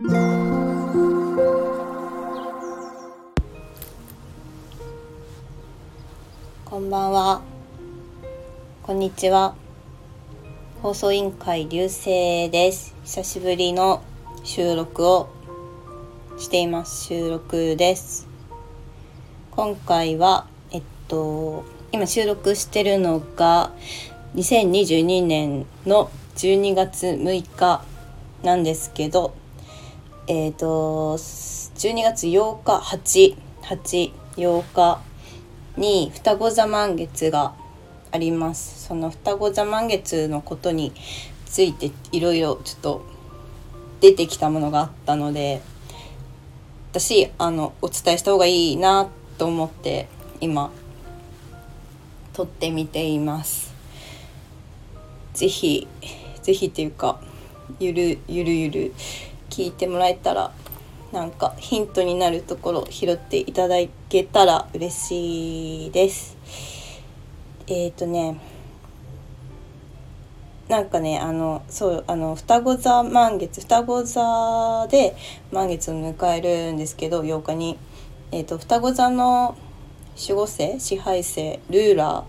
こんばんは。こんにちは。放送委員会流星です。久しぶりの収録をしています。収録です。今回は、えっと、今収録してるのが2022年の12月6日なんですけど、えっと、12月8日、8、8、8日に双子座満月があります。その双子座満月のことについていろいろちょっと出てきたものがあったので私あのお伝えした方がいいなと思って今撮ってみています。ぜひぜひっていうかゆるゆるゆる聞いてもらえたらなんかヒントになるところ拾っていただけたら嬉しいです。えっ、ー、とねなんかねあのそうあの双子座満月双子座で満月を迎えるんですけど8日に、えーと、双子座の守護星支配星ルーラー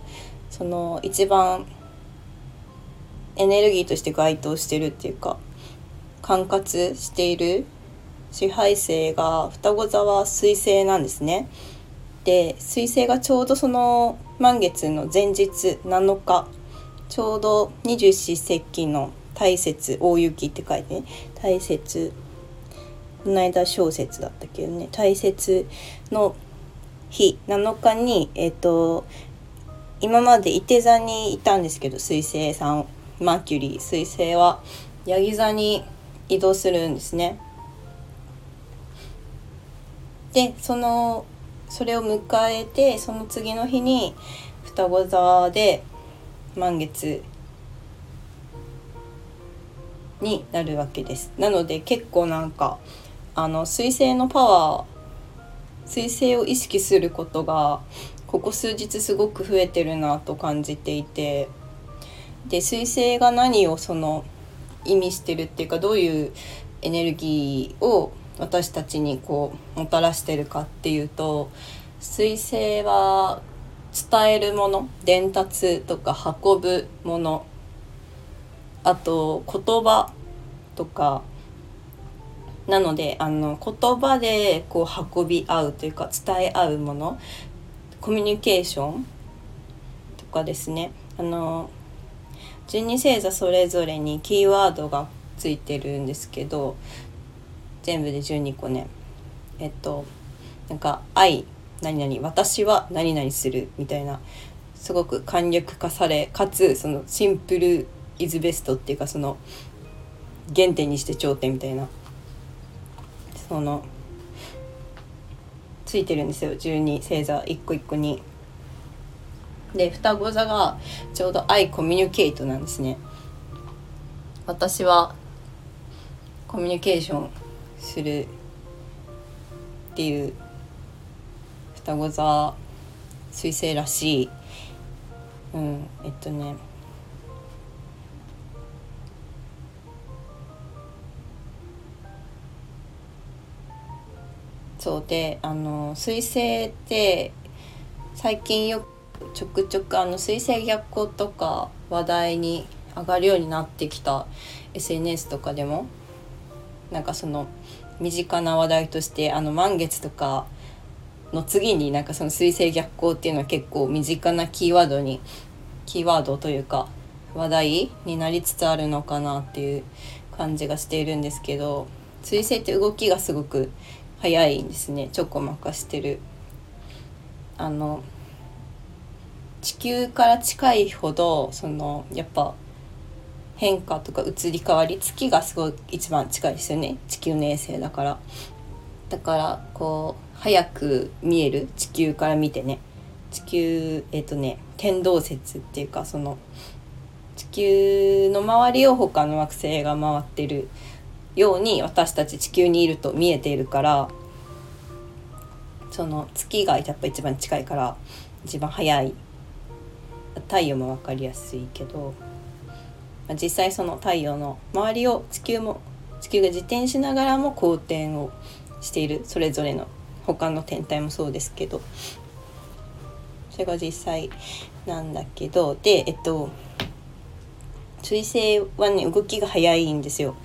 その一番エネルギーとして該当してるっていうか管轄している支配星が双子座は水星なんですね。で水星がちょうどその満月の前日7日ちょうど二十四節気の大雪大雪って書いてね大雪この間小雪だったけどね大雪の日7日にえっ、ー、と今まで伊手座にいたんですけど水星さんマーキュリー水星はヤギ座に移動するんですね。でそのそれを迎えてその次の日に双子座で満月になるわけですなので結構なんかあの彗星のパワー彗星を意識することがここ数日すごく増えてるなと感じていてで彗星が何をその意味してるっていうかどういうエネルギーを私たちにこうもたらしてるかっていうと彗星は伝えるもの伝達とか運ぶものあと言葉とか。なのであの言葉でこう運び合うというか伝え合うもの。コミュニケーションとかですね。あの十二星座それぞれにキーワードがついてるんですけど全部で12個ねえっとなんか「愛何々私は何々する」みたいなすごく簡略化されかつそのシンプルイズベストっていうかその原点にして頂点みたいなそのついてるんですよ12星座一個一個に。で双子座がちょうど「愛コミュニケート」なんですね。私はコミュニケーションするっていう双子座彗星らしいうんえっとねそうであの彗星って最近よくちょくちょくあの彗星逆行とか話題に上がるようになってきた SNS とかでもなんかその身近な話題としてあの満月とかの次になんかその水星逆行っていうのは結構身近なキーワードにキーワードというか話題になりつつあるのかなっていう感じがしているんですけど水星って動きがすごく早いんですねちょこまかしてる。あの地球から近いほどそのやっぱ変化とか移り変わり月がすごい一番近いですよね。地球の衛星だから。だからこう早く見える地球から見てね。地球えっ、ー、とね天動説っていうかその地球の周りを他の惑星が回ってるように私たち地球にいると見えているからその月がやっぱ一番近いから一番早い太陽も分かりやすいけど実際その太陽の周りを地球も地球が自転しながらも公転をしているそれぞれの他の天体もそうですけどそれが実際なんだけどでえっと彗星はね動きが速いんですよ。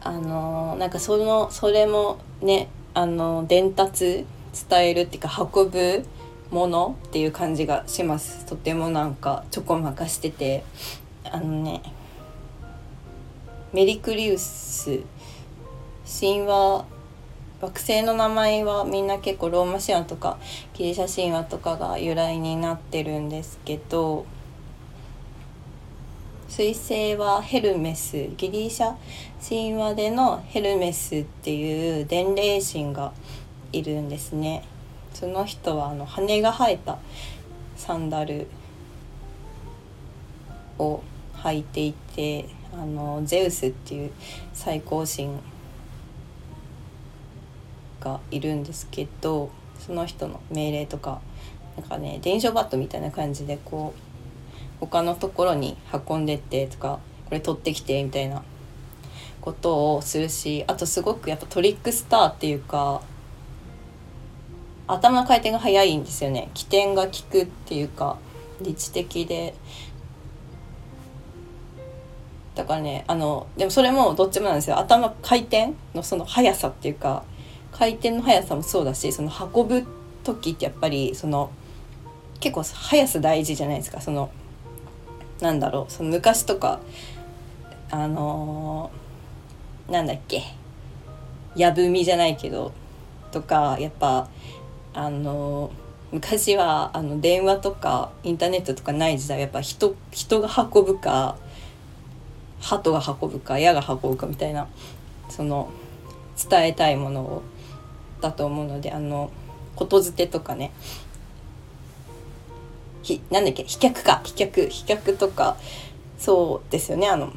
あのなんかそのそれもねあの伝達伝えるっていうか運ぶものっていう感じがします。とてもなんかちょこまかしてて。あのねメリクリウス。神話惑星の名前はみんな結構ローマ神話とかギリシャ神話とかが由来になってるんですけど彗星はヘルメス。ギリシャ神話でのヘルメスっていう伝霊神がいるんですね。その人はあの羽が生えたサンダルを履いていてあのゼウスっていう最高神がいるんですけどその人の命令とかなんかね伝書バットみたいな感じでこう他のところに運んでってとかこれ取ってきてみたいなことをするしあとすごくやっぱトリックスターっていうか頭の回転が速いんですよね。起点が効くっていうか理知的で。だからねあのでもそれもどっちもなんですよ。頭回転のその速さっていうか回転の速さもそうだしその運ぶ時ってやっぱりその結構速さ大事じゃないですか。そのなんだろう。その昔とかあのー、なんだっけ。やぶみじゃないけどとかやっぱあの、昔はあの電話とかインターネットとかない時代やっぱ人人が運ぶか鳩が運ぶか矢が運ぶかみたいなその伝えたいものをだと思うのであのことづてとかねひなんだっけ飛脚か飛脚飛脚とかそうですよねあの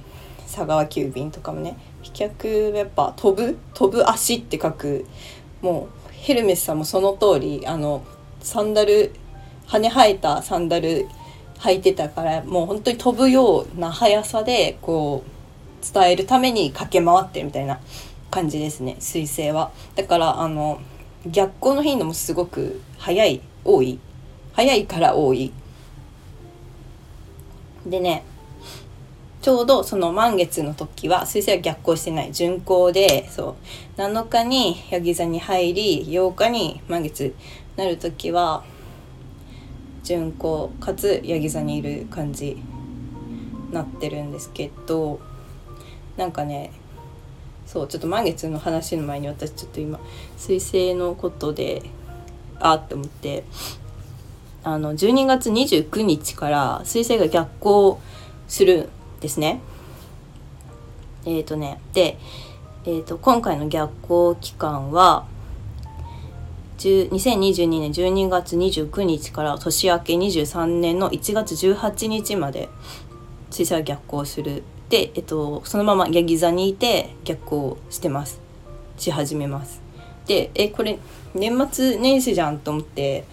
佐川急便とかもね飛脚やっぱ飛ぶ飛ぶ足って書くもうヘルメスさんもその通りあのサンダル羽生えたサンダル履いてたからもう本当に飛ぶような速さでこう伝えるために駆け回ってるみたいな感じですね彗星は。だからあの逆光の頻度もすごく速い多い。早いから多い。でねちょうどその満月の時は彗星は逆行してない。巡行でそう。7日にヤギ座に入り8日に満月なる時は巡行かつヤギ座にいる感じなってるんですけどなんかねそうちょっと満月の話の前に私ちょっと今彗星のことであって思ってあの12月29日から彗星が逆行するですね。えっ、ー、とねで、えーと、今回の逆行期間は2022年12月29日から年明け23年の1月18日まで水星は逆行する。で、えっと、そのままヤギ座にいて逆行してます。し始めます。でえこれ年末年始じゃんと思って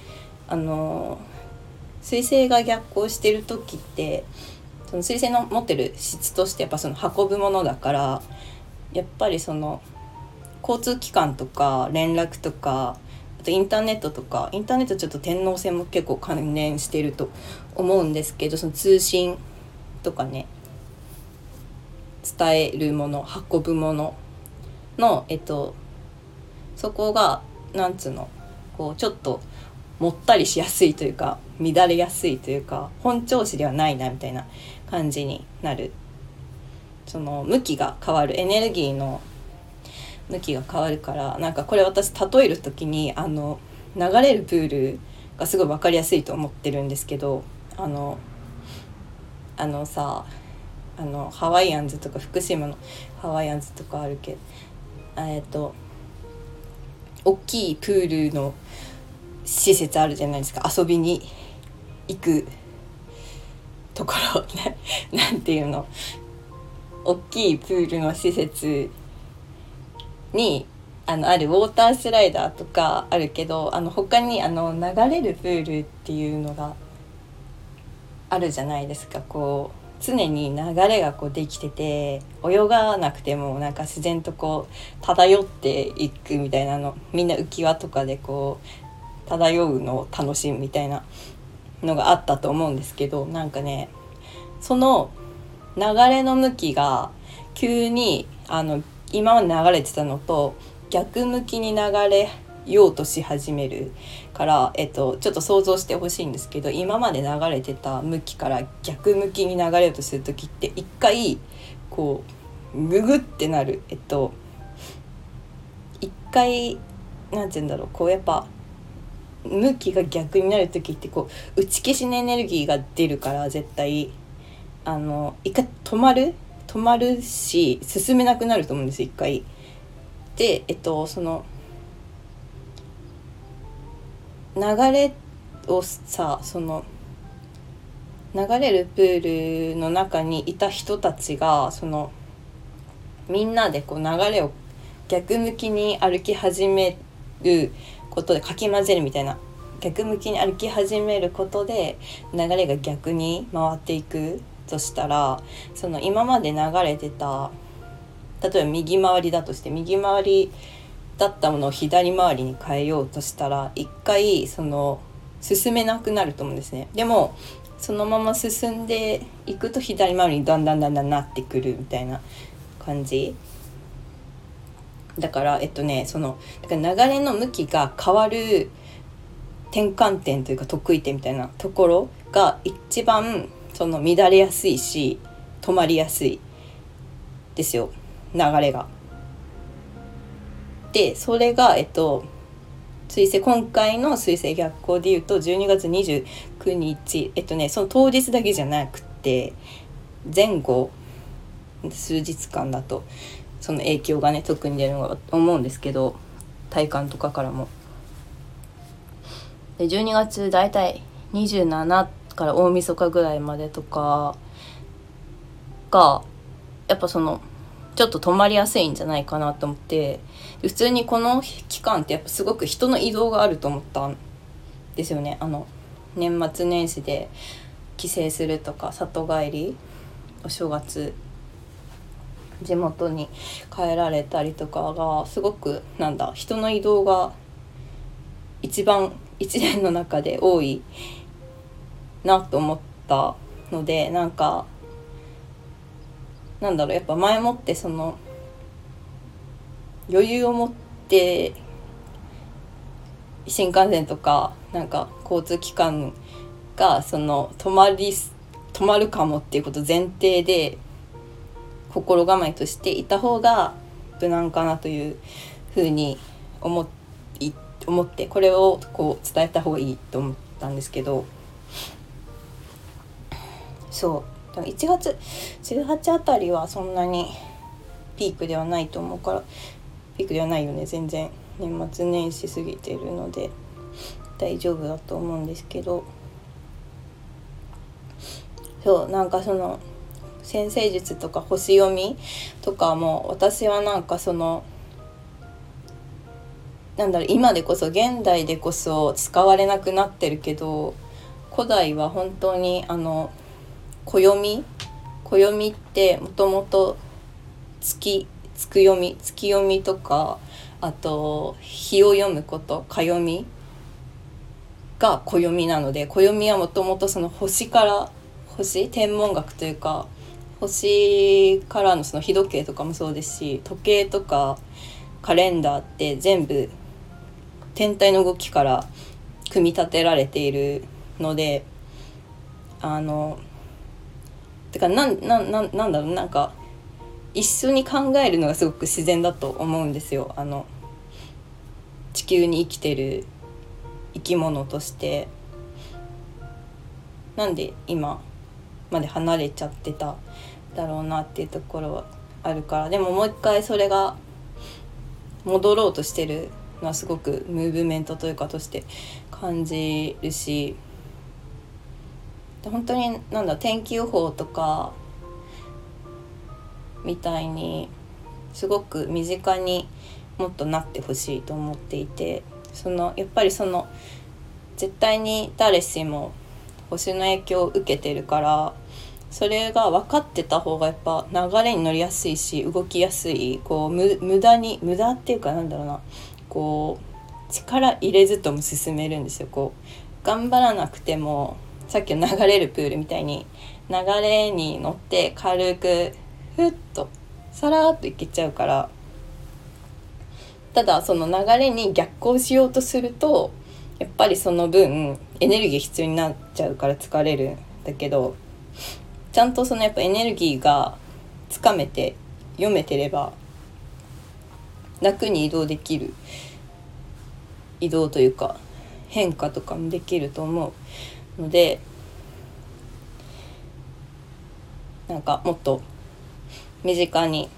あの彗星が逆行してる時ってその彗星の持ってる質としてやっぱその運ぶものだからやっぱりその交通機関とか連絡とかあとインターネットとかインターネットちょっと天皇制も結構関連してると思うんですけどその通信とかね伝えるもの運ぶもののえっとそこがなんつうのこうちょっともったりしやすいというか乱れやすいというか本調子ではないなみたいな感じになる。その向きが変わる。エネルギーの向きが変わるからなんかこれ私例える時にあの流れるプールがすごい分かりやすいと思ってるんですけどあのあのさあのハワイアンズとか福島のハワイアンズとかあるけどえっと大きいプールの施設あるじゃないですか。遊びに行くところ なんていうの？大きいプールの施設にあのあるウォータースライダーとかあるけどあの他にあの流れるプールっていうのがあるじゃないですか。こう常に流れがこうできてて泳がなくてもなんか自然とこう漂っていくみたいなの。みんな浮き輪とかでこう漂うのを楽しむみたいな。のがあったと思うんですけどなんかねその流れの向きが急にあの今まで流れてたのと逆向きに流れようとし始めるから、えっと、ちょっと想像してほしいんですけど今まで流れてた向きから逆向きに流れようとする時って一回こうググってなる。えっと一回なんて言うんだろうこうやっぱ向きが逆になる時ってこう打ち消しのエネルギーが出るから絶対あの一回止まる？止まるし進めなくなると思うんです一回。でえっとその流れをさその流れるプールの中にいた人たちがそのみんなでこう流れを逆向きに歩き始めることでかき混ぜるみたいな逆向きに歩き始めることで流れが逆に回っていくとしたらその今まで流れてた例えば右回りだとして右回りだったものを左回りに変えようとしたら一回その進めなくなると思うんですね。でもそのまま進んでいくと左回りにだんだんだんだんなってくるみたいな感じだからえっとねそのだから流れの向きが変わる転換点というか得意点みたいなところが一番その乱れやすいし止まりやすいですよ流れが。でそれがえっと水星今回の水星逆行でいうと12月29日えっとねその当日だけじゃなくて前後数日間だとその影響がね特に出るのが思うんですけど体感とかからも。で12月大体27から大晦日ぐらいまでとかがやっぱそのちょっと止まりやすいんじゃないかなと思って普通にこの期間ってやっぱすごく人の移動があると思ったんですよねあの年末年始で帰省するとか里帰りお正月地元に帰られたりとかがすごくなんだ人の移動が一番一年の中で多いなと思ったのでなんかなんだろうやっぱ前もってその余裕を持って新幹線とかなんか交通機関がその止まり止まるかもっていうこと前提で心構えとしていた方が無難かなというふうに思い思ってこれをこう伝えた方がいいと思ったんですけど。そう。1月18あたりはそんなにピークではないと思うからピークではないよね。全然年末年始過ぎてるので大丈夫だと思うんですけど。そうなんかその先生術とか星読みとかも私はなんかそのなんだろう今でこそ現代でこそ使われなくなってるけど古代は本当にあの暦暦ってもともと月月読み月読みとかあと日を読むことか読みが暦なので暦はもともとその星から星天文学というか星からのその日時計とかもそうですし時計とかカレンダーって全部天体の動きから組み立てられているのであのてかなんなんなんなんだろうなんか一緒に考えるのがすごく自然だと思うんですよ。あの地球に生きてる生き物として。なんで今まで離れちゃってただろうなっていうところはあるから。でももう一回それが戻ろうとしてるのはすごくムーブメントというかとして感じるし。本当になんだ天気予報とかみたいにすごく身近にもっとなってほしいと思っていてそのやっぱりその絶対に誰しも星の影響を受けてるからそれが分かってた方がやっぱ流れに乗りやすいし動きやすいこう無駄に無駄っていうかなんだろうな。こう力入れずとも進めるんですよ。こう頑張らなくてもさっきの流れるプールみたいに流れに乗って軽くふっとさらっといけちゃうからただその流れに逆行しようとするとやっぱりその分エネルギー必要になっちゃうから疲れるんだけどちゃんとそのやっぱエネルギーがつかめて読めてれば楽に移動できる移動というか変化とかもできると思うのでなんかもっと身近に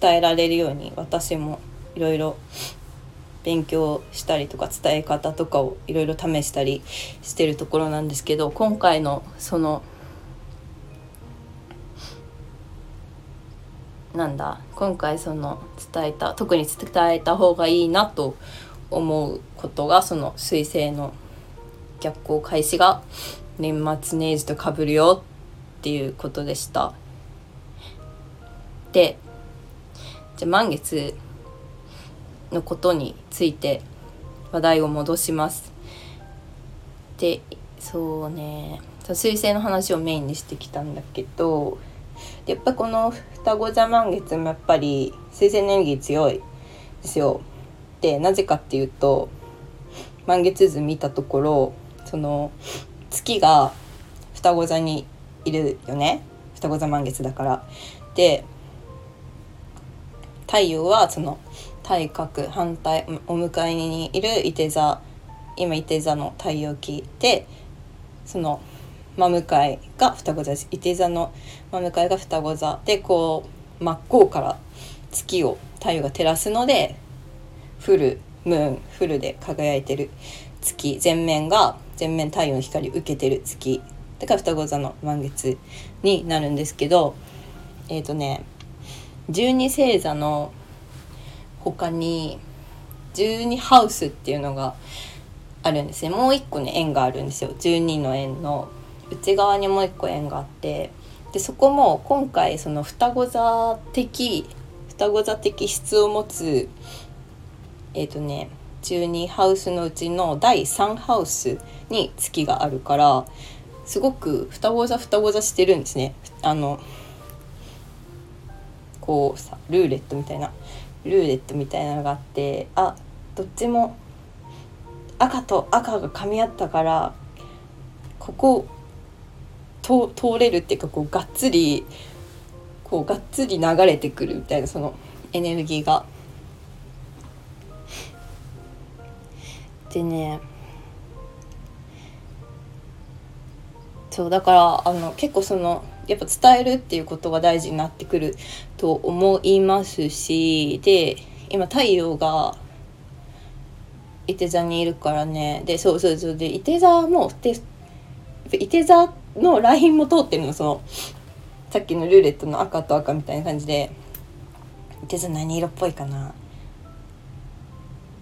伝えられるように私もいろいろ勉強したりとか伝え方とかをいろいろ試したりしてるところなんですけど今回のそのなんだ今回その伝えた特に伝えた方がいいなと思うことがその彗星の逆行開始が年末年始とかぶるよっていうことでした。でじゃあ満月のことについて話題を戻します。でそうね彗星の話をメインにしてきたんだけどやっぱこの双子座満月もやっぱり水星エネルギー強いですよ。でなぜかっていうと満月図見たところその月が双子座にいるよね双子座満月だから。で太陽はその対角反対お迎えにいる伊手座今伊手座の太陽期でその真向かいが双子座です。伊手座の真向かいが双子座。でこう真っ向から月を太陽が照らすのでフルムーンフルで輝いてる月。全面が全面太陽の光を受けてる月。だから双子座の満月になるんですけどえっ、ー、とね十二星座の他に十二ハウスっていうのがあるんですね。もう一個ね円があるんですよ。12の円の内側にもう一個円があってでそこも今回その双子座的双子座的質を持つえっ、ー、とね12ハウスのうちの第3ハウスに月があるからすごく双子座双子座してるんですね。あのこうさルーレットみたいなルーレットみたいなのがあってあどっちも赤と赤が噛み合ったからここ通れるっていうかこうがっつりこうがっつり流れてくるみたいなそのエネルギーが。でねそうだからあの結構そのやっぱ伝えるっていうことが大事になってくると思いますしで今太陽が伊手座にいるからねでそうそうそうで伊手座もで伊手座のラインも通ってるのそのさっきのルーレットの赤と赤みたいな感じで。伊手座何色っぽいかな。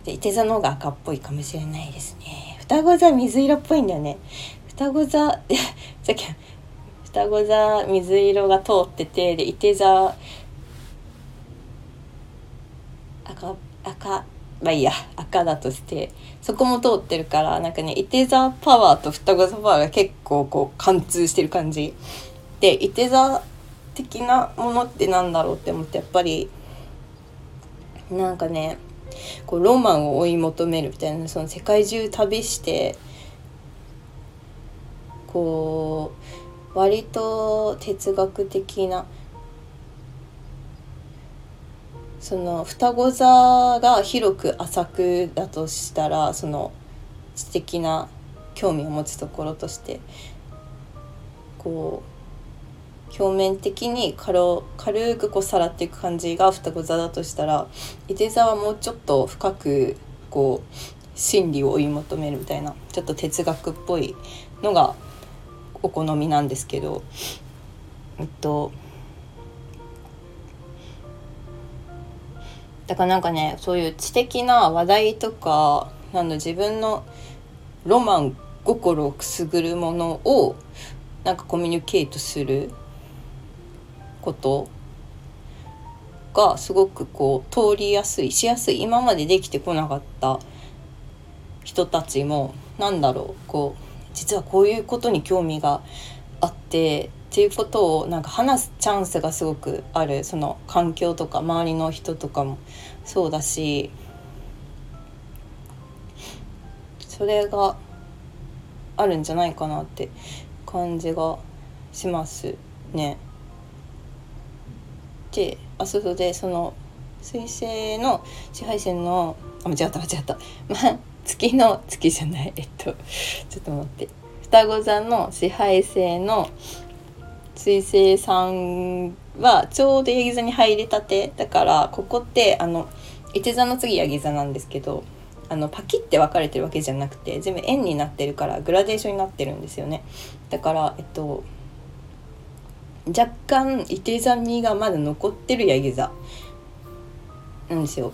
で伊手座の方が赤っぽいかもしれないですね。双子座水色っぽいんだよね。双子座 さっき双子座水色が通っててで伊手座赤赤まあいいや赤だとしてそこも通ってるからなんかね伊手座パワーと双子座パワーが結構こう貫通してる感じ。で伊手座的なものってなんだろうって思ってやっぱりなんかねこうロマンを追い求めるみたいなその世界中旅してこう割と哲学的なその双子座が広く浅くだとしたらその知的な興味を持つところとしてこう表面的に軽軽くこうさらっていく感じが双子座だとしたら伊手座はもうちょっと深くこう真理を追い求めるみたいなちょっと哲学っぽいのがお好みなんですけどえっとだからなんかねそういう知的な話題とかなんだ自分のロマン心をくすぐるものをなんかコミュニケートすることがすごくこう通りやすいしやすい今までできてこなかった人たちもなんだろうこう実はこういうことに興味があってっていうことをなんか話すチャンスがすごくあるその環境とか周りの人とかもそうだしそれがあるんじゃないかなって感じがしますね。であそうそでその彗星の支配線のあ間違った間違った。まあ月の月じゃない。えっとちょっと待って。双子座の支配星の彗星さんはちょうどヤギ座に入りたてだからここってあの一座の次ヤギ座なんですけどあのパキって分かれてるわけじゃなくて全部円になってるからグラデーションになってるんですよね。だからえっと若干いて座みがまだ残ってるヤギ座。なんですよ。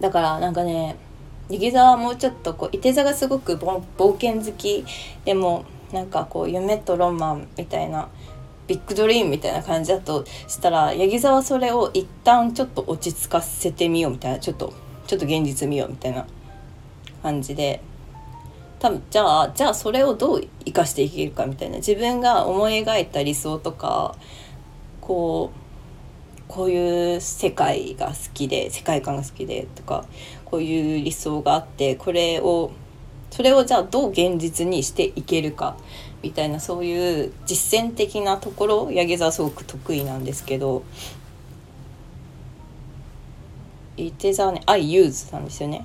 だからなんかねヤギ座はもうちょっとこういて座がすごく冒険好き。でもなんかこう夢とロマンみたいなビッグドリームみたいな感じだとしたらヤギ座はそれを一旦ちょっと落ち着かせてみようみたいなちょっとちょっと現実見ようみたいな感じで。多分じゃあじゃあそれをどう生かしていけるかみたいな。自分が思い描いた理想とかこうこういう世界が好きで世界観が好きでとかこういう理想があってこれをそれをじゃあどう現実にしていけるかみたいなそういう実践的なところ八木座すごく得意なんですけど伊手座はね「I use」なんですよね。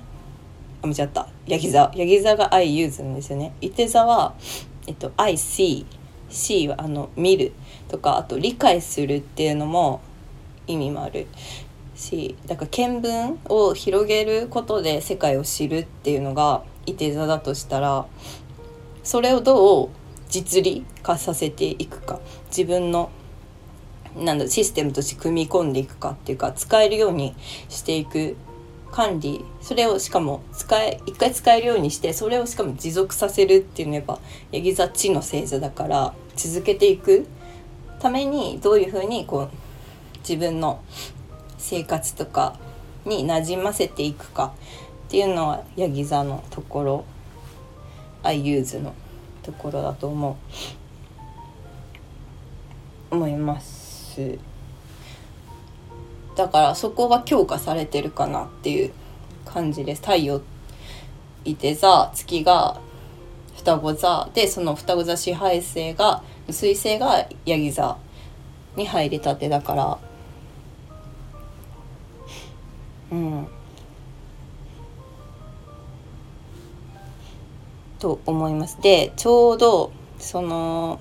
あ間違った。ヤギ座ヤギ座が「I use」なんですよね。伊手座は「えっと、I see」C はあの見るとかあと理解するっていうのも意味もある。しだから見聞を広げることで世界を知るっていうのがいて座だとしたらそれをどう実利化させていくか。自分のなんだシステムとして組み込んでいくかっていうか使えるようにしていく管理。それをしかも使え一回使えるようにしてそれをしかも持続させるっていうのはやっぱヤギ座地の星座だから続けていくためにどういうふうにこう自分の生活とかになじませていくか。っていうのはヤギ座のところアイユーズのところだと思う。思います。だからそこが強化されてるかなっていう感じです。太陽いて座月が双子座でその双子座支配星が水星がヤギ座に入りたてだから。うん。と思いますでちょうどその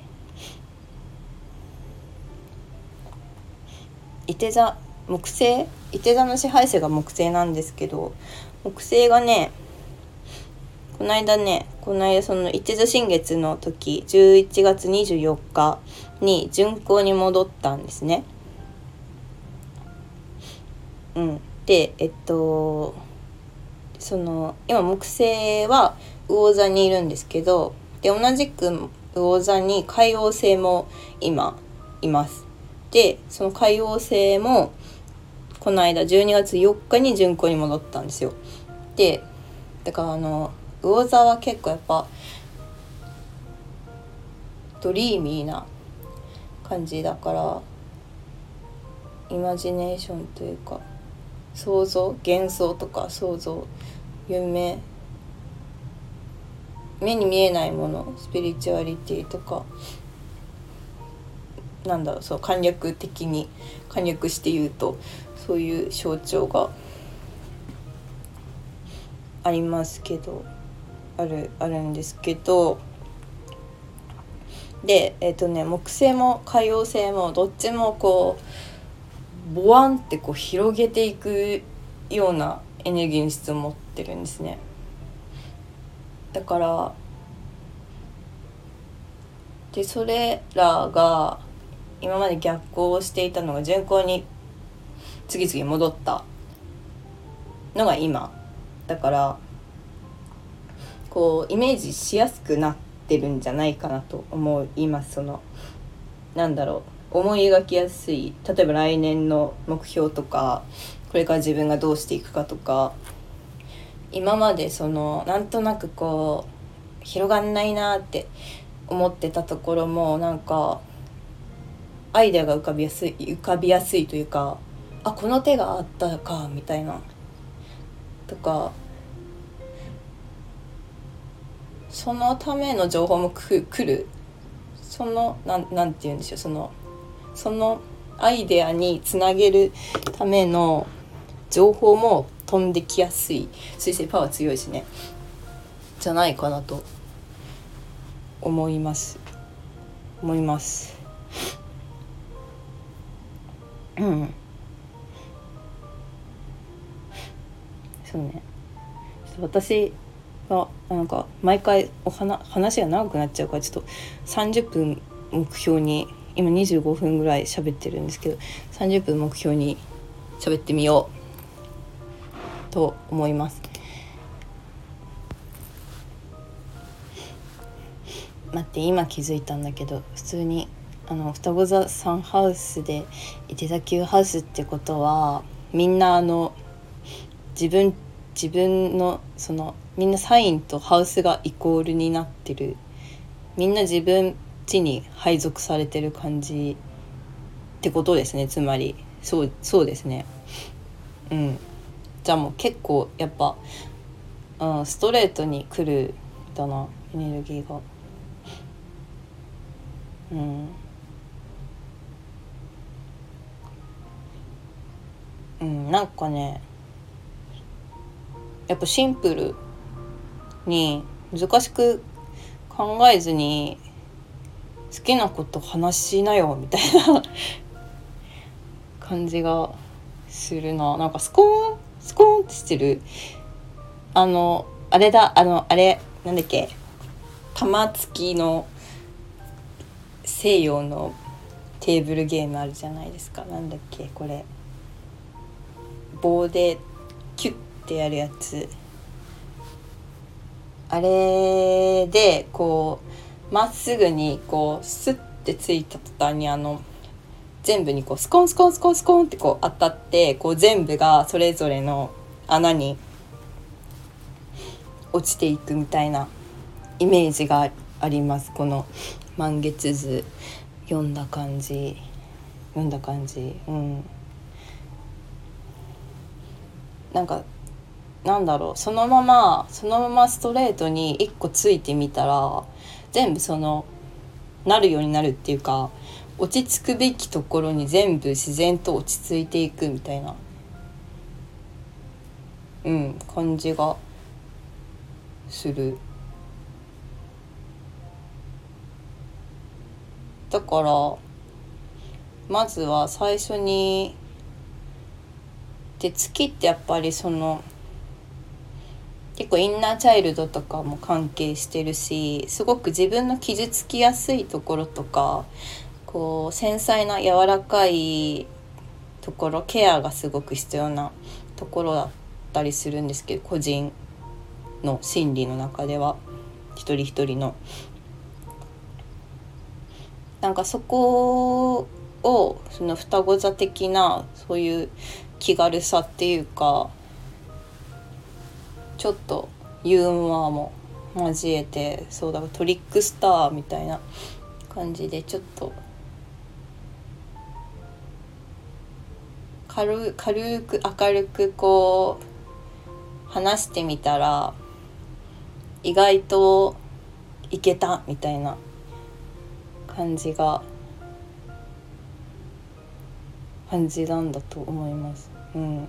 いて座木星？いて座の支配星が木星なんですけど木星がねこの間ねこの間そのいて座新月の時11月24日に巡行に戻ったんですね。うん、でえっとその今木星は魚座にいるんですけどで同じく魚座に海王星も今います。でその海王星もこの間12月4日に巡行に戻ったんですよ。でだからあの魚座は結構やっぱドリーミーな感じだからイマジネーションというか想像幻想とか想像夢目に見えないものスピリチュアリティとかなんだろうそう簡略的に簡略して言うとそういう象徴がありますけどあるあるんですけどでえっ、ー、とね木星も海王星もどっちもこうボワンってこう広げていくようなエネルギーの質を持ってるんですね。だからでそれらが今まで逆行していたのが順行に次々戻ったのが今。だからこうイメージしやすくなってるんじゃないかなと思います。そのなんだろう思い描きやすい。例えば来年の目標とかこれから自分がどうしていくかとか今までそのなんとなくこう広がんないなって思ってたところもなんかアイデアが浮かびやすい浮かびやすいというかあこの手があったかみたいな。とかそのための情報もく来る。そのなんなんて言うんでしょう。そのそのアイデアにつなげるための情報も飛んできやすい。水星パワー強いしね。じゃないかなと思います。思います。うん。そうね。私がなんか毎回お話話が長くなっちゃうからちょっと30分目標に今25分ぐらい喋ってるんですけど30分目標に喋ってみよう。と思います。待って今気づいたんだけど普通にあの双子座サンハウスで伊手座級ハウスってことはみんなあの自分自分のそのみんなサインとハウスがイコールになってる。みんな自分地に配属されてる感じってことですね。つまりそうそうですね。うん。じゃあもう結構やっぱ、うん、ストレートに来るだなエネルギーが。うん。うんなんかねやっぱシンプルに難しく考えずに好きなこと話しなよみたいな 感じがするな。なんかスコーンスコーンってしてるあのあれだあのあれなんだっけ玉付きの西洋のテーブルゲームあるじゃないですか。なんだっけこれ。棒でキュッてやるやつ。あれでこうまっすぐにこうスッてついた途端にあの全部にこうスコンスコンスコンスコンってこう当たってこう全部がそれぞれの穴に落ちていくみたいなイメージがあります。この満月図。読んだ感じ。読んだ感じ。うん。なんかなんだろう。そのままそのままストレートに1個ついてみたら全部そのなるようになるっていうか落ち着くべきところに全部自然と落ち着いていくみたいな。うん感じがする。だからまずは最初に。で月ってやっぱりその結構インナーチャイルドとかも関係してるしすごく自分の傷つきやすいところとかこう繊細な柔らかいところケアがすごく必要なところだったりするんですけど個人の心理の中では一人一人の。なんかそこをその双子座的なそういう気軽さっていうかちょっとユーモアも交えてそうだトリックスターみたいな感じでちょっと軽軽く明るくこう話してみたら意外といけたみたいな感じが感じなんだと思います。うん、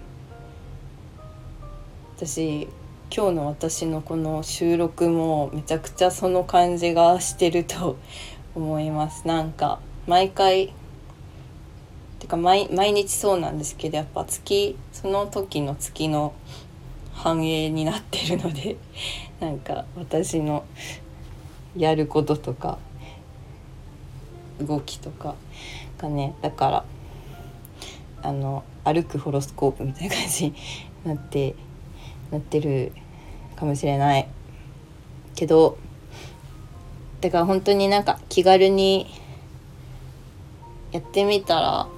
私今日の私のこの収録もめちゃくちゃその感じがしてると思いますなんか毎回てか毎日そうなんですけどやっぱ月その時の月の反映になってるので なんか私のやることとか動きとかがねだからあの歩くホロスコープみたいな感じに なってなってるかもしれないけどだから本当になんか気軽にやってみたら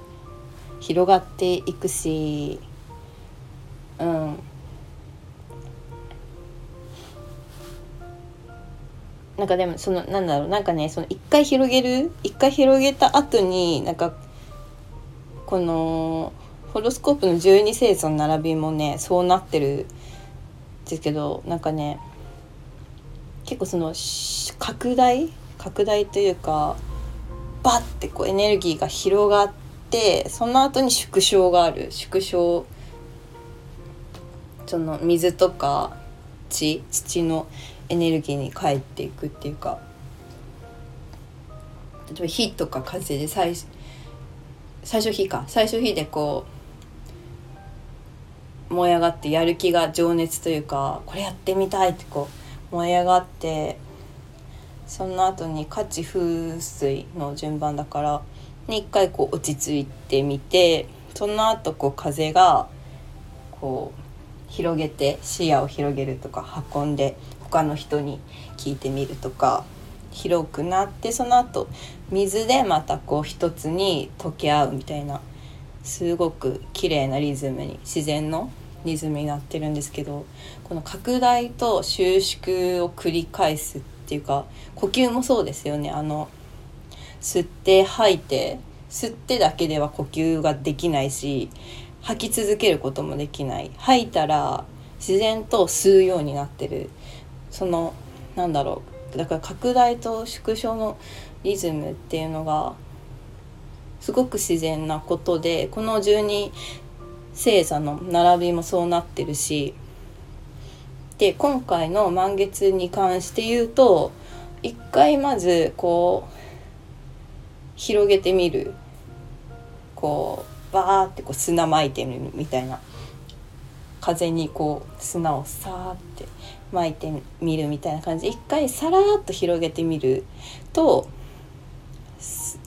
広がっていくしうん。なんかでもそのなんだろうなんかねその一回広げる一回広げた後になんかこのホロスコープの12星座の並びもねそうなってるんですけどなんかね結構その拡大拡大というかバッてこうエネルギーが広がってその後に縮小がある。縮小その水とか地土のエネルギーに帰っていくっていうか。例えば火とか風で最最初火か。最初火でこう燃え上がってやる気が情熱というかこれやってみたいってこう燃え上がってその後に価値風水の順番だからに一回こう落ち着いてみてその後こう風がこう広げて視野を広げるとか運んで他の人に聞いてみるとか広くなってその後水でまたこう一つに溶け合うみたいなすごく綺麗なリズムに自然のリズムになってるんですけどこの拡大と収縮を繰り返すっていうか呼吸もそうですよね。あの吸って吐いて吸ってだけでは呼吸ができないし吐き続けることもできない。吐いたら自然と吸うようになってる。そのなんだろう。だから拡大と縮小のリズムっていうのがすごく自然なことでこの12星座の並びもそうなってるしで今回の満月に関して言うと一回まずこう広げてみる。こうバーってこう砂まいてみるみたいな。風にこう砂をさーって巻いてみるみたいな感じ。で一回さらっと広げてみると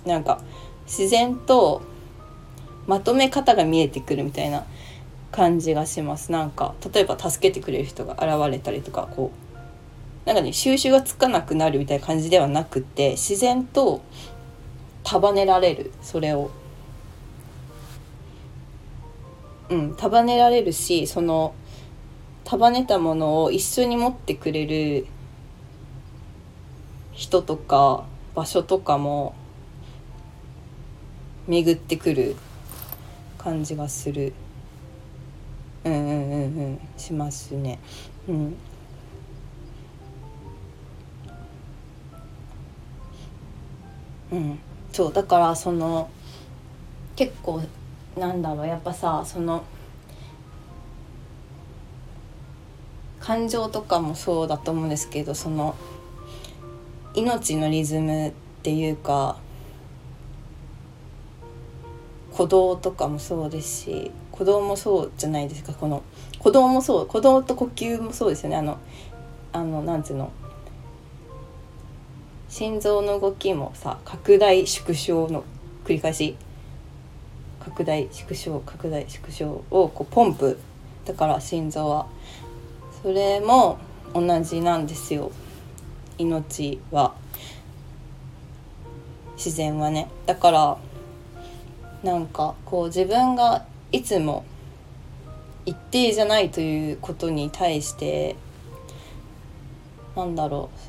なんか自然とまとめ方が見えてくるみたいな感じがします。なんか例えば助けてくれる人が現れたりとかこうなんかね収集がつかなくなるみたいな感じではなくて自然と束ねられるそれを。うん束ねられるしその束ねたものを一緒に持ってくれる人とか場所とかも巡ってくる感じがする。うんうんうんうんしますね。うん。うん。そうだからその結構なんだろうやっぱさその感情とかもそうだと思うんですけどその命のリズムっていうか鼓動とかもそうですし鼓動もそうじゃないですかこの鼓動もそう鼓動と呼吸もそうですよねあのあのなんつうの心臓の動きもさ拡大縮小の繰り返し。拡大縮小拡大縮小をこうポンプだから心臓は。それも同じなんですよ。命は自然はね。だからなんかこう自分がいつも一定じゃないということに対してなんだろう。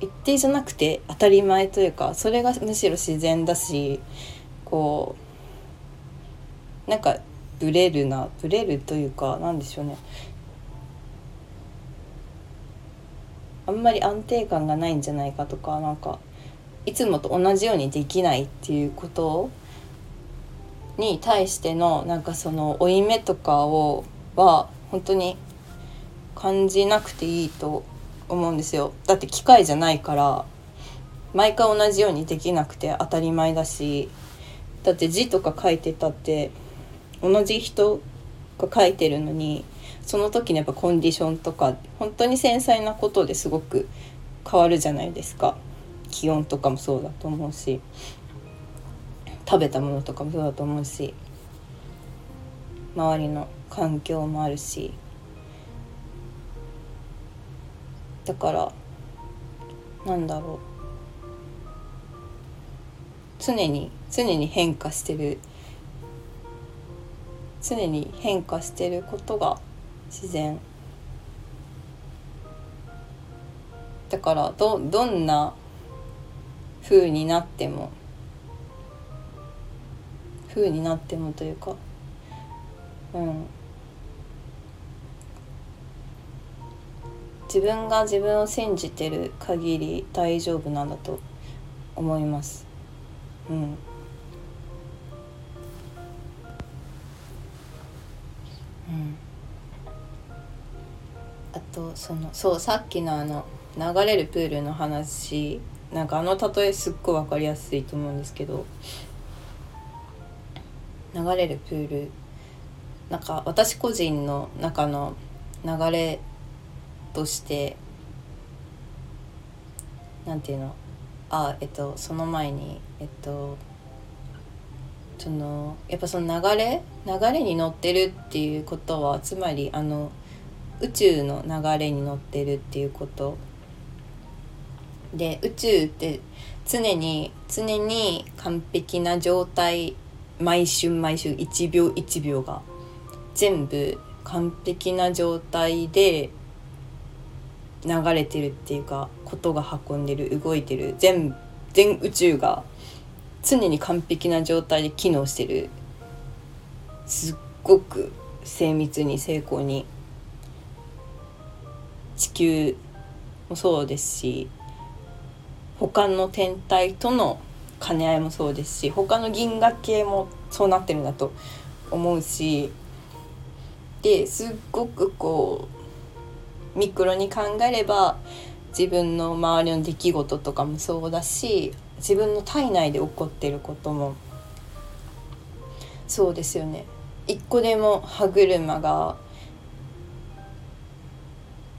一定じゃなくて当たり前というかそれがむしろ自然だしこうなんかブレるなブレるというかなんでしょうね。あんまり安定感がないんじゃないかとかなんかいつもと同じようにできないっていうことに対してのなんかその負い目とかをは本当に感じなくていいと思うんですよ。だって機械じゃないから毎回同じようにできなくて当たり前だし。だって字とか書いてたって同じ人が書いてるのにその時のやっぱコンディションとか本当に繊細なことですごく変わるじゃないですか。気温とかもそうだと思うし食べたものとかもそうだと思うし周りの環境もあるし。だからなんだろう。常に常に変化してる。常に変化してることが自然。だからどどんな風になっても風になってもというかうん。自分が自分を信じてる限り大丈夫なんだと思います。うん。うん。あとそのそうさっきのあの流れるプールの話なんかあの例えすっごい分かりやすいと思うんですけど。流れるプールなんか私個人の中の流れとしてなんていうの？あえっとその前にえっとそのやっぱその流れ？流れに乗ってるっていうことはつまりあの宇宙の流れに乗ってるっていうこと。で宇宙って常に常に完璧な状態毎週毎週1秒1秒が全部完璧な状態で流れてるっていうかことが運んでる動いてる全全宇宙が常に完璧な状態で機能してる。すっごく精密に成功に地球もそうですし他の天体との兼ね合いもそうですし他の銀河系もそうなってるんだと思うしですっごくこうミクロに考えれば自分の周りの出来事とかもそうだし自分の体内で起こってることもそうですよね。一個でも歯車が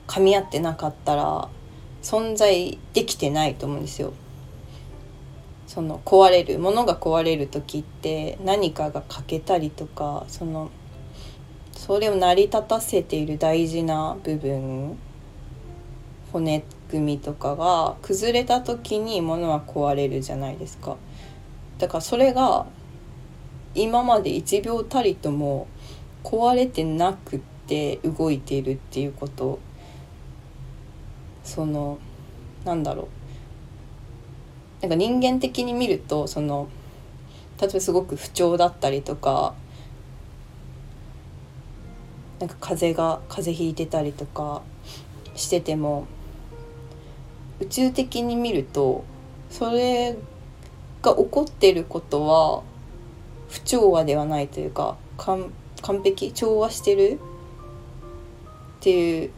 噛み合ってなかったら存在できてないと思うんですよ。その壊れるものが壊れる時って何かが欠けたりとかそのそれを成り立たせている大事な部分骨組みとかが崩れた時に物は壊れるじゃないですか。だからそれが今まで1秒たりとも壊れてなくって動いているっていうことそのなんだろうなんか人間的に見るとその例えばすごく不調だったりとかなんか風が風邪ひいてたりとかしてても宇宙的に見るとそれが起こってることは不調和ではないというか完璧調和してるっていう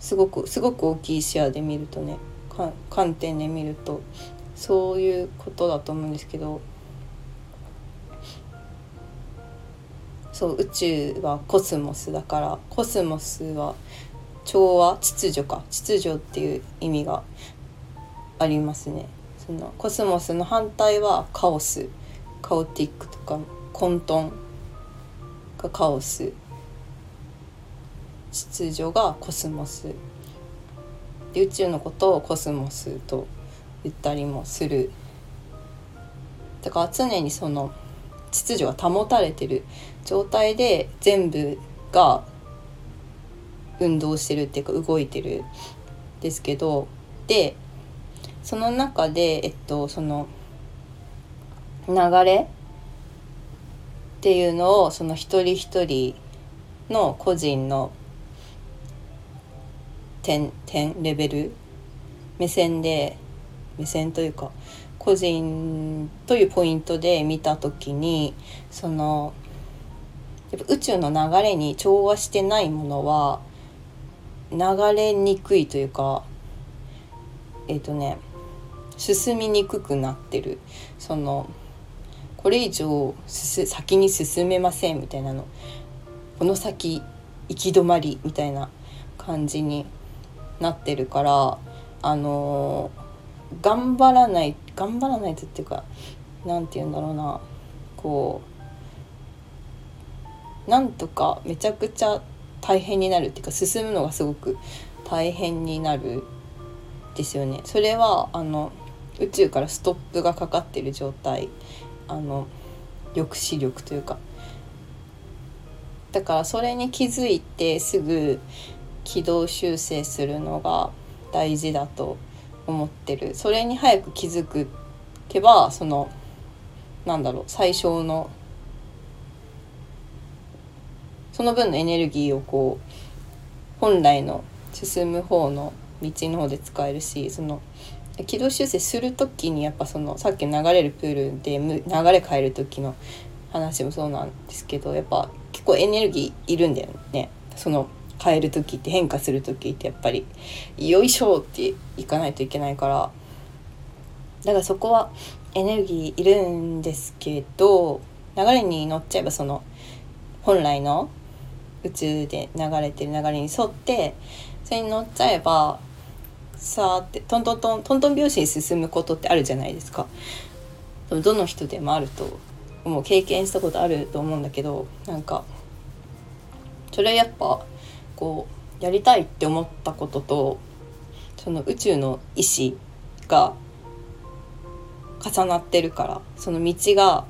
すごくすごく大きい視野で見るとね観点で見るとそういうことだと思うんですけどそう宇宙はコスモスだからコスモスは調和秩序か。秩序っていう意味がありますね。そのコスモスの反対はカオス。 chaotic とか混沌がカオス。秩序がコスモス。で宇宙のことをコスモスと言ったりもする。だから常にその秩序が保たれてる。状態で全部が運動してるっていうか動いてるですけどでその中でえっとその流れっていうのをその一人一人の個人の点点レベル目線で目線というか個人というポイントで見た時にそのやっぱ宇宙の流れに調和してないものは流れにくいというかえっ、ー、とね進みにくくなってる。そのこれ以上先に進めませんみたいなの。この先行き止まりみたいな感じになってるからあのー、頑張らない頑張らないとっていうか何て言うんだろうな。こうなんとかめちゃくちゃ大変になるっていうか進むのがすごく大変になるですよね。それはあの宇宙からストップがかかってる状態あの抑止力というかだからそれに気づいてすぐ軌道修正するのが大事だと思ってるそれに早く気づくけばそのなんだろう最小のその分のエネルギーをこう本来の進む方の道の方で使えるしその軌道修正する時にやっぱそのさっき流れるプールで流れ変える時の話もそうなんですけどやっぱ結構エネルギーいるんだよね。その変える時って変化する時ってやっぱりよいしょっていかないといけないから。だからそこはエネルギーいるんですけど流れに乗っちゃえばその本来の宇宙で流れてる流れに沿ってそれに乗っちゃえばさーってトントントントントン拍子に進むことってあるじゃないですか。どの人でもあるともう経験したことあると思うんだけどなんかそれやっぱこうやりたいって思ったこととその宇宙の意志が重なってるからその道が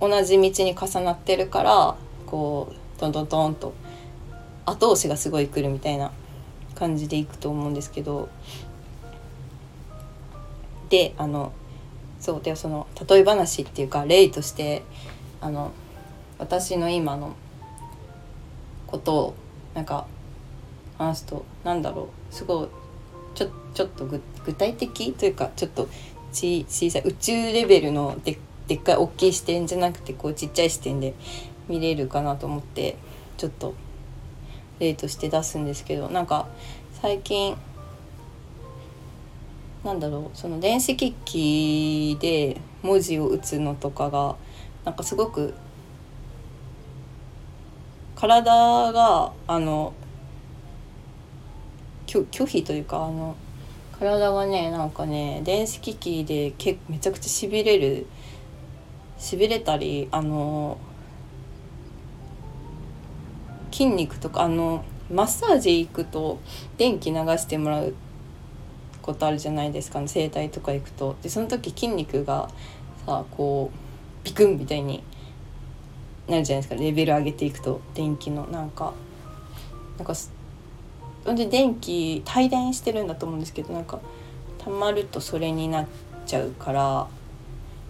同じ道に重なってるからこうトントントンと後押しがすごい来るみたいな感じでいくと思うんですけど。であのそうでその例え話っていうか例としてあの私の今のことをなんか話すとなんだろうすごいちょちょっと具体的というかちょっとち小さい宇宙レベルのででっかい大きい視点じゃなくてこうちっちゃい視点で見れるかなと思ってちょっと例として出すんですけどなんか最近なんだろうその電子機器で文字を打つのとかがなんかすごく体があの拒否というかあの体がねなんかね電子機器でけめちゃくちゃしびれるしびれたりあの筋肉とかあのマッサージ行くと電気流してもらうことあるじゃないですか、ね、整体とか行くと。でその時筋肉がさこうビクンみたいになるじゃないですか。レベル上げていくと電気の。なんかなんかほんで電気帯電してるんだと思うんですけどなんかたまるとそれになっちゃうから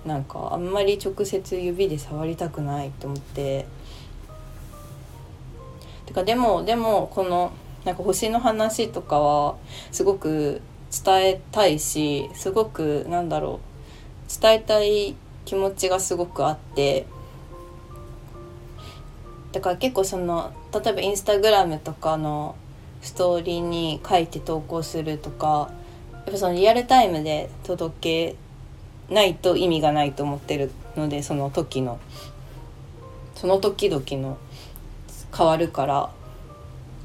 なんかあんまり直接指で触りたくないと思って。てかでもでもこのなんか星の話とかはすごく伝えたいしすごくなんだろう伝えたい気持ちがすごくあってだから結構その例えばインスタグラムとかのストーリーに書いて投稿するとかやっぱそのリアルタイムで届けないと意味がないと思ってるのでその時の。その時々の。変わるから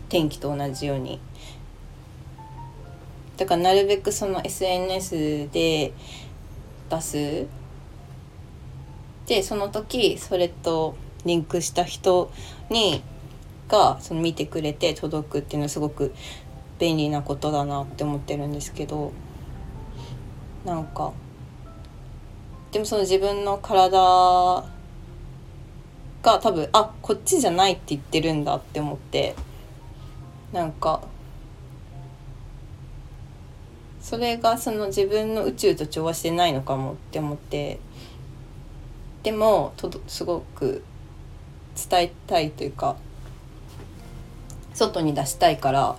天気と同じように。だからなるべくその SNS で出すでその時それとリンクした人にがその見てくれて届くっていうのはすごく便利なことだなって思ってるんですけど。なんかでもその自分の体が多分あこっちじゃないって言ってるんだって思って。なんかそれがその自分の宇宙と調和してないのかもって思って。でもとすごく伝えたいというか外に出したいから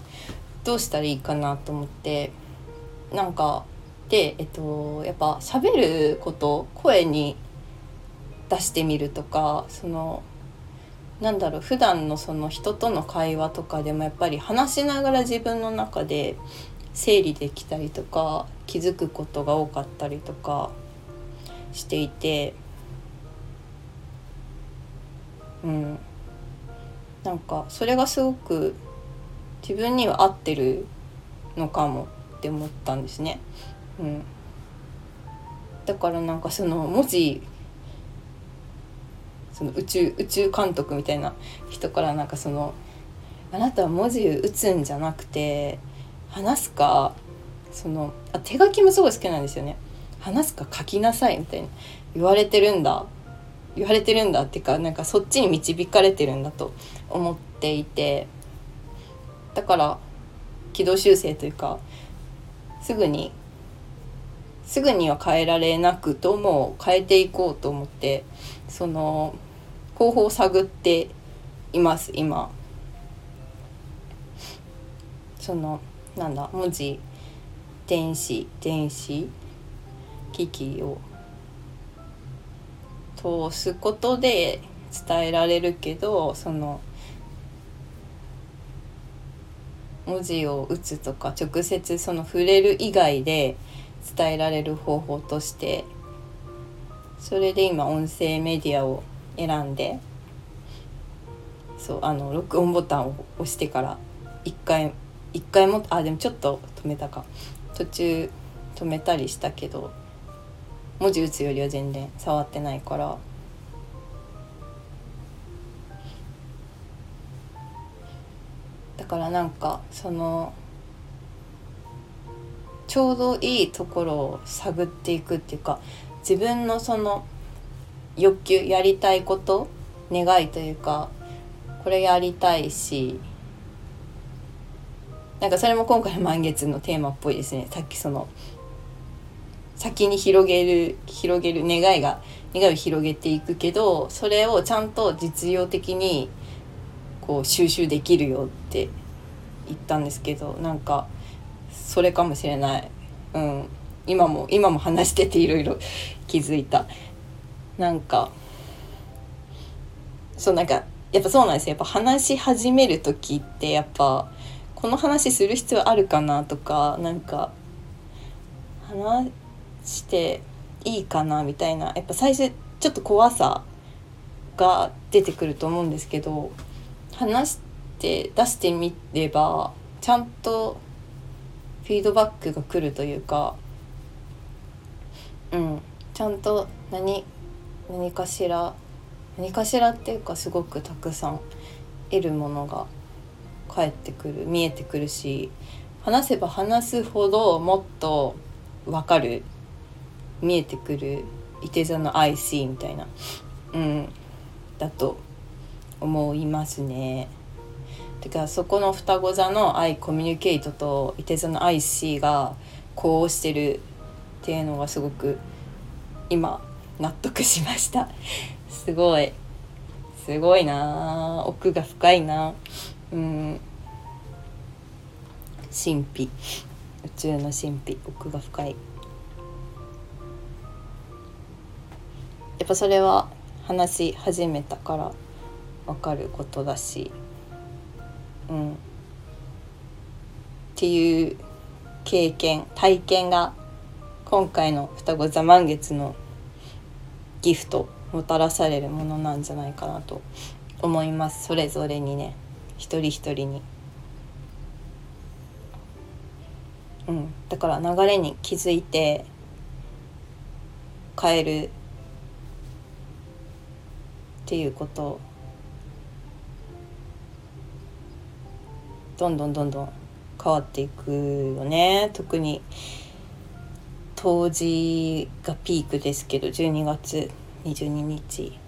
どうしたらいいかなと思って。なんかでえっとやっぱ喋ること声に出してみるとかそのなんだろう普段のその人との会話とかでもやっぱり話しながら自分の中で整理できたりとか気づくことが多かったりとかしていてうんなんかそれがすごく自分には合ってるのかもって思ったんですね。うん、だからなんかその文字その宇宙宇宙監督みたいな人からなんかそのあなたは文字打つんじゃなくて話すかそのあ手書きもすごい好きなんですよね。話すか書きなさいみたいな。言われてるんだ。言われてるんだっていうかなんかそっちに導かれてるんだと思っていて。だから軌道修正というかすぐにすぐには変えられなくとも変えていこうと思ってその方法を探っています今。そのなんだ文字電子電子機器を通すことで伝えられるけどその文字を打つとか直接その触れる以外で伝えられる方法としてそれで今音声メディアを選んでそうあの録音ボタンを押してから一回一回もあでもちょっと止めたか。途中止めたりしたけど文字打つよりは全然触ってないから。だからなんかそのちょうどいいところを探っていくっていうか自分のその欲求やりたいこと願いというかこれやりたいしなんかそれも今回の満月のテーマっぽいですね。さっきその先に広げる広げる願いが願いを広げていくけどそれをちゃんと実用的にこう収集できるよって言ったんですけどなんかそれかもしれない、うん、今も今も話してていろいろ気づいた。なんかそうなんかやっぱそうなんですよ。やっぱ話し始める時ってやっぱこの話する必要あるかなとかなんか話していいかなみたいなやっぱ最初ちょっと怖さが出てくると思うんですけど話して出してみればちゃんとフィードバックが来るというかうんちゃんと何何かしら何かしらっていうかすごくたくさん得るものが返ってくる見えてくるし話せば話すほどもっと分かる見えてくるいて座の IC みたいなうんだと思いますね。てかそこの双子座の I コミュニケートといて座の IC がこうしてるっていうのがすごく今納得しました。すごい。すごいな。奥が深いな。うん。神秘。宇宙の神秘。奥が深い。やっぱそれは話し始めたから分かることだし。うん。っていう経験体験が今回の双子座満月のギフトもたらされるものなんじゃないかなと思います。それぞれにね。一人一人に。うん、だから流れに気づいて変えるっていうことどんどんどんどん変わっていくよね。特に冬至がピークですけど12月22日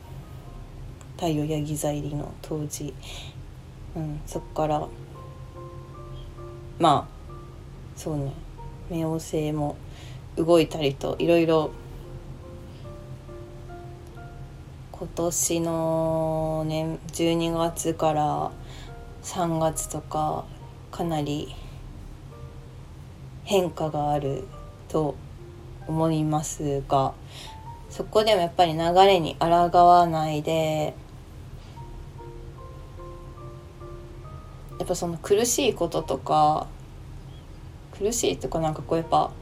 太陽ヤギ座入りの冬至、うん、そっからまあそうね冥王星も動いたりといろいろ今年のね12月から3月とかかなり変化があると思いますがそこでもやっぱり流れに抗わないでやっぱその苦しいこととか苦しいとかなんかこうやっぱ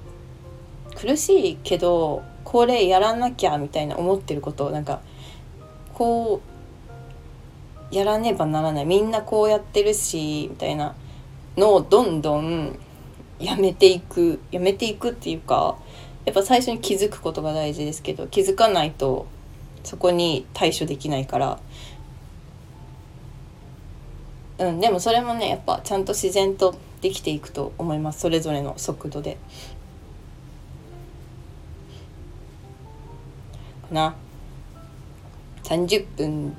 苦しいけどこれやらなきゃみたいな思ってることをなんかこうやらねばならない。みんなこうやってるしみたいなのをどんどんやめていくやめていくっていうかやっぱ最初に気づくことが大事ですけど気づかないとそこに対処できないから。うんでもそれもねやっぱちゃんと自然とできていくと思います。それぞれの速度で。かな。30分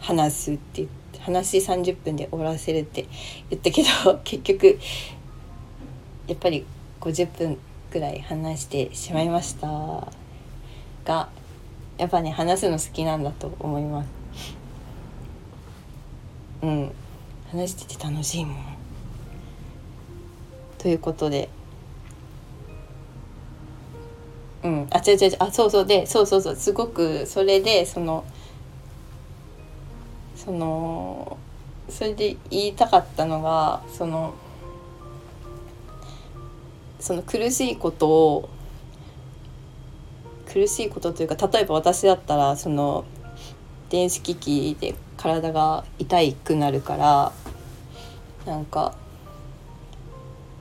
話すってって話30分で終わらせるって言ったけど結局やっぱり50分くらい話してしまいました。がやっぱね話すの好きなんだと思います。うん。話してて楽しいもん。ということで。うん。あ違う違う違う。あそうそう。でそうそうそう。すごくそれでそのそのそれで言いたかったのがそのその苦しいことを苦しいことというか例えば私だったらその電子機器で体が痛くなるからなんか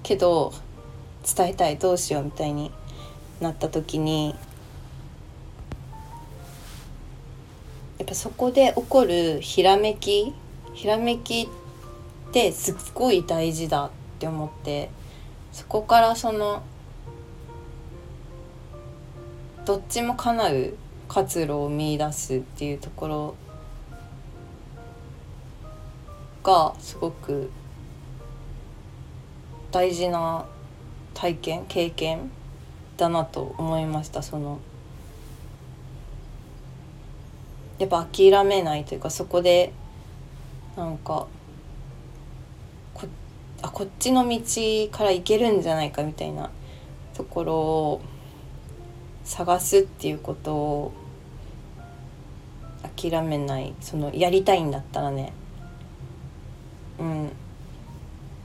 けど伝えたいどうしようみたいになった時にやっぱそこで起こるひらめきひらめきってすっごい大事だって思ってそこからそのどっちも叶う活路を見出すっていうところがすごく大事な体験経験だなと思いました。そのやっぱ諦めないというかそこでなんかあこっちの道から行けるんじゃないかみたいなところを探すっていうことを諦めないそのやりたいんだったらね。うん。っ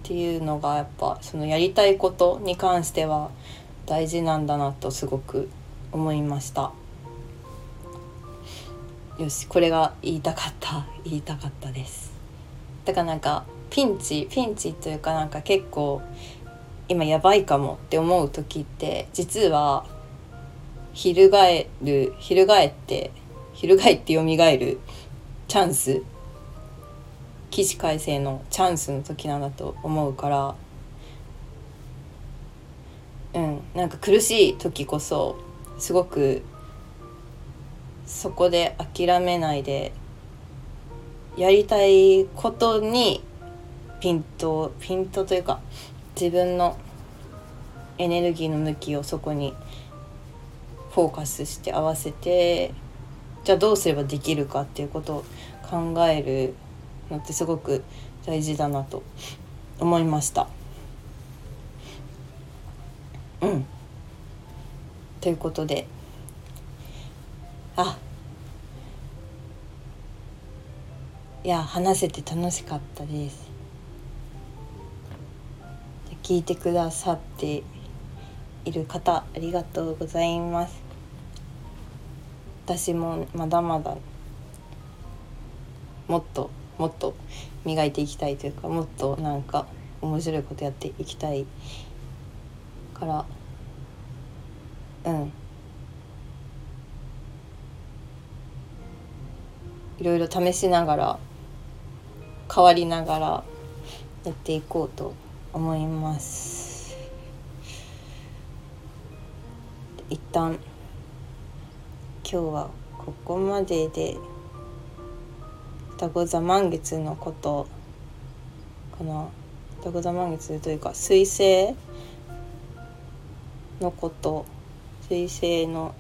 ていうのがやっぱそのやりたいことに関しては大事なんだなとすごく思いました。よしこれが言いたかった言いたかったです。だからなんかピンチピンチというかなんか結構今やばいかもって思う時って実は翻る翻って翻って蘇るチャンス起死回生のチャンスの時なんだと思うからうんなんか苦しい時こそすごくそこで諦めないでやりたいことにピントピントというか自分のエネルギーの向きをそこにフォーカスして合わせてじゃあどうすればできるかっていうことを考えるのってすごく大事だなと思いました。うん。ということで。あ。いや話せて楽しかったです。聞いてくださっている方ありがとうございます。私もまだまだもっともっと磨いていきたいというかもっとなんか面白いことやっていきたいからうん。いろいろ試しながら変わりながらやっていこうと思います一旦今日はここまでで双子座満月のことかな。双子座満月というか水星のこと水星の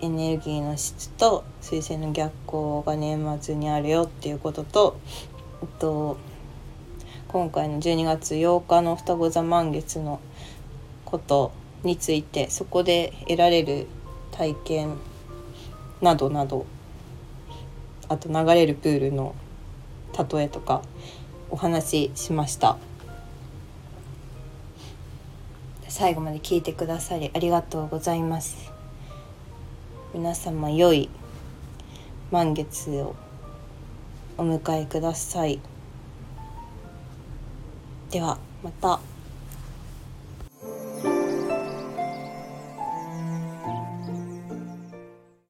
エネルギーの質と水星の逆行が年末にあるよっていうことと、えっと、今回の12月8日の双子座満月のことについてそこで得られる体験などなどあと流れるプールの例えとかお話ししました。最後まで聞いてくださりありがとうございます。皆様良い満月をお迎えください。ではまた。